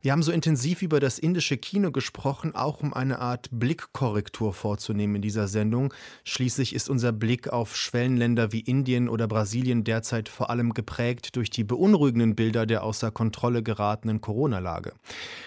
wir haben so intensiv über das indische Kino gesprochen, auch um eine Art Blickkorrektur vorzunehmen in dieser Sendung. Schließlich ist unser Blick auf Schwellenländer wie Indien oder Brasilien derzeit vor allem geprägt durch die beunruhigenden Bilder der außer Kontrolle geratenen Corona-Lage.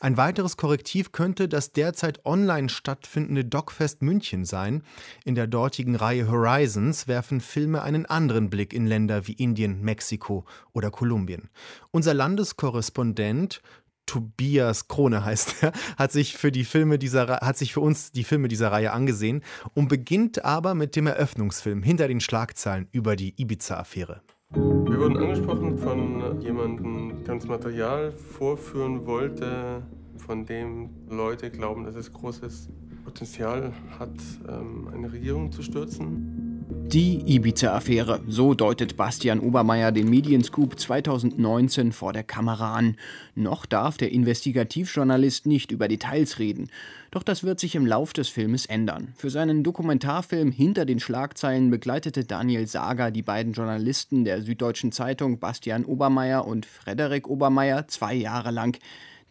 Ein weiteres Korrektiv könnte das derzeit online stattfindende Dogfest München sein. In der dortigen Reihe Horizons werfen Filme einen anderen Blick in Länder wie Indien, Mexiko oder Kolumbien. Unser Landeskorrespondent Tobias Krone heißt er, hat sich für die Filme dieser hat sich für uns die Filme dieser Reihe angesehen und beginnt aber mit dem Eröffnungsfilm hinter den Schlagzeilen über die Ibiza-Affäre. Wir wurden angesprochen von jemandem, der uns Material vorführen wollte, von dem Leute glauben, dass es großes Potenzial hat, ähm, eine Regierung zu stürzen. Die Ibiza-Affäre, so deutet Bastian Obermeier den Medienscoop 2019 vor der Kamera an. Noch darf der Investigativjournalist nicht über Details reden. Doch das wird sich im Lauf des Filmes ändern. Für seinen Dokumentarfilm Hinter den Schlagzeilen begleitete Daniel Sager die beiden Journalisten der Süddeutschen Zeitung Bastian Obermeier und Frederik Obermeier zwei Jahre lang.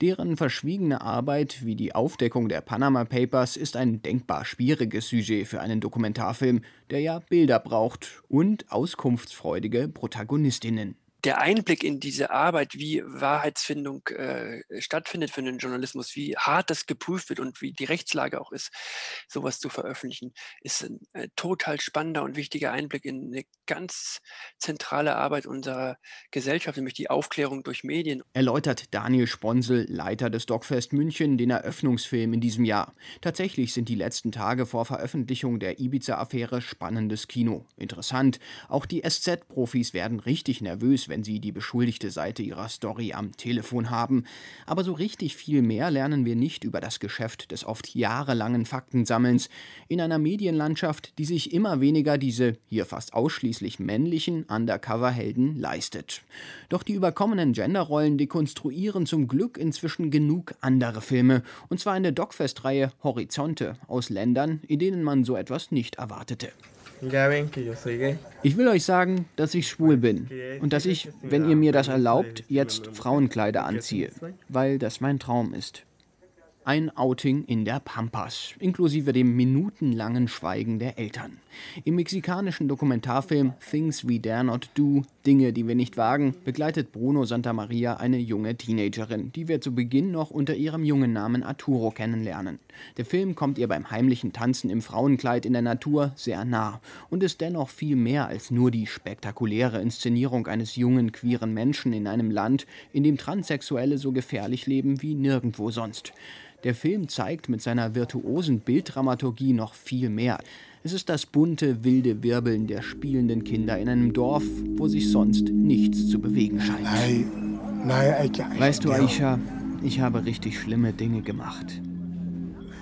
Deren verschwiegene Arbeit wie die Aufdeckung der Panama Papers ist ein denkbar schwieriges Sujet für einen Dokumentarfilm, der ja Bilder braucht und auskunftsfreudige Protagonistinnen der Einblick in diese Arbeit, wie Wahrheitsfindung äh, stattfindet für den Journalismus, wie hart das geprüft wird und wie die Rechtslage auch ist, sowas zu veröffentlichen, ist ein äh, total spannender und wichtiger Einblick in eine ganz zentrale Arbeit unserer Gesellschaft, nämlich die Aufklärung durch Medien. Erläutert Daniel Sponsel, Leiter des Dogfest München, den Eröffnungsfilm in diesem Jahr. Tatsächlich sind die letzten Tage vor Veröffentlichung der Ibiza-Affäre spannendes Kino. Interessant, auch die SZ-Profis werden richtig nervös, wenn sie die beschuldigte Seite ihrer Story am Telefon haben. Aber so richtig viel mehr lernen wir nicht über das Geschäft des oft jahrelangen Faktensammelns in einer Medienlandschaft, die sich immer weniger diese hier fast ausschließlich männlichen Undercover-Helden leistet. Doch die überkommenen Genderrollen dekonstruieren zum Glück inzwischen genug andere Filme, und zwar in der Dogfest-Reihe Horizonte aus Ländern, in denen man so etwas nicht erwartete. Ich will euch sagen, dass ich schwul bin und dass ich, wenn ihr mir das erlaubt, jetzt Frauenkleider anziehe, weil das mein Traum ist. Ein Outing in der Pampas, inklusive dem minutenlangen Schweigen der Eltern. Im mexikanischen Dokumentarfilm Things We Dare Not Do, Dinge, die wir nicht wagen, begleitet Bruno Santamaria eine junge Teenagerin, die wir zu Beginn noch unter ihrem jungen Namen Arturo kennenlernen. Der Film kommt ihr beim heimlichen Tanzen im Frauenkleid in der Natur sehr nah und ist dennoch viel mehr als nur die spektakuläre Inszenierung eines jungen queeren Menschen in einem Land, in dem Transsexuelle so gefährlich leben wie nirgendwo sonst. Der Film zeigt mit seiner virtuosen Bilddramaturgie noch viel mehr. Es ist das bunte, wilde Wirbeln der spielenden Kinder in einem Dorf, wo sich sonst nichts zu bewegen scheint. Weißt du, Aisha, ich habe richtig schlimme Dinge gemacht.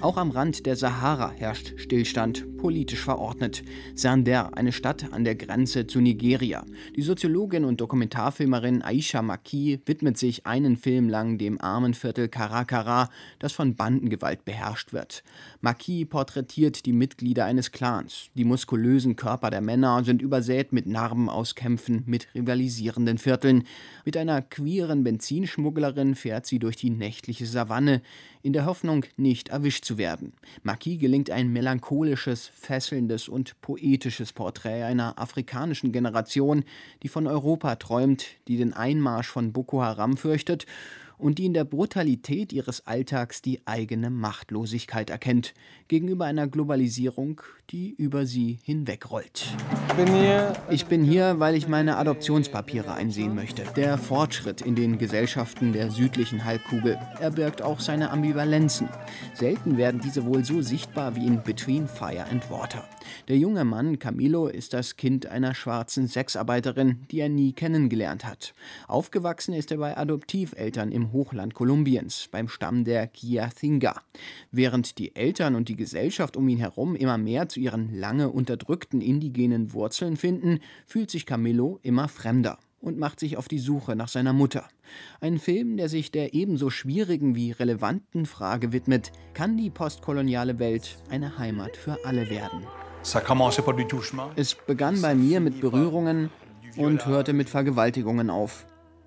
Auch am Rand der Sahara herrscht Stillstand, politisch verordnet. Sander, eine Stadt an der Grenze zu Nigeria. Die Soziologin und Dokumentarfilmerin Aisha Maki widmet sich einen Film lang dem armen Viertel Karakara, das von Bandengewalt beherrscht wird. Maki porträtiert die Mitglieder eines Clans. Die muskulösen Körper der Männer sind übersät mit Narben aus Kämpfen mit rivalisierenden Vierteln. Mit einer queeren Benzinschmugglerin fährt sie durch die nächtliche Savanne, in der Hoffnung, nicht erwischt zu werden. Maki gelingt ein melancholisches, fesselndes und poetisches Porträt einer afrikanischen Generation, die von Europa träumt, die den Einmarsch von Boko Haram fürchtet und die in der Brutalität ihres Alltags die eigene Machtlosigkeit erkennt, gegenüber einer Globalisierung, die über sie hinwegrollt. Ich bin hier, weil ich meine Adoptionspapiere einsehen möchte. Der Fortschritt in den Gesellschaften der südlichen Halbkugel, er birgt auch seine Ambivalenzen. Selten werden diese wohl so sichtbar wie in Between Fire and Water. Der junge Mann Camilo ist das Kind einer schwarzen Sexarbeiterin, die er nie kennengelernt hat. Aufgewachsen ist er bei Adoptiveltern im Hochland Kolumbiens, beim Stamm der Kiathinga. Während die Eltern und die Gesellschaft um ihn herum immer mehr zu ihren lange unterdrückten indigenen Wurzeln finden, fühlt sich Camillo immer fremder und macht sich auf die Suche nach seiner Mutter. Ein Film, der sich der ebenso schwierigen wie relevanten Frage widmet, kann die postkoloniale Welt eine Heimat für alle werden. Es begann bei mir mit Berührungen, und hörte mit Vergewaltigungen auf.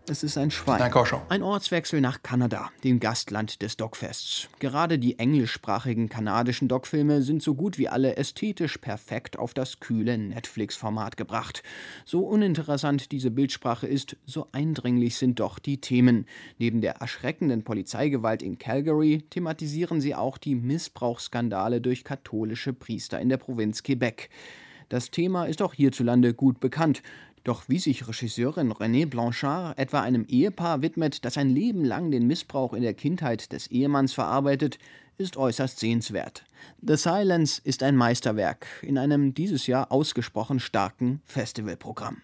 Es ist ein Schwein. Ein Ortswechsel nach Kanada, dem Gastland des Dogfests. Gerade die englischsprachigen kanadischen Dogfilme sind so gut wie alle ästhetisch perfekt auf das kühle Netflix-Format gebracht. So uninteressant diese Bildsprache ist, so eindringlich sind doch die Themen. Neben der erschreckenden Polizeigewalt in Calgary thematisieren sie auch die Missbrauchsskandale durch katholische Priester in der Provinz Quebec. Das Thema ist auch hierzulande gut bekannt. Doch wie sich Regisseurin René Blanchard etwa einem Ehepaar widmet, das ein Leben lang den Missbrauch in der Kindheit des Ehemanns verarbeitet, ist äußerst sehenswert. The Silence ist ein Meisterwerk in einem dieses Jahr ausgesprochen starken Festivalprogramm.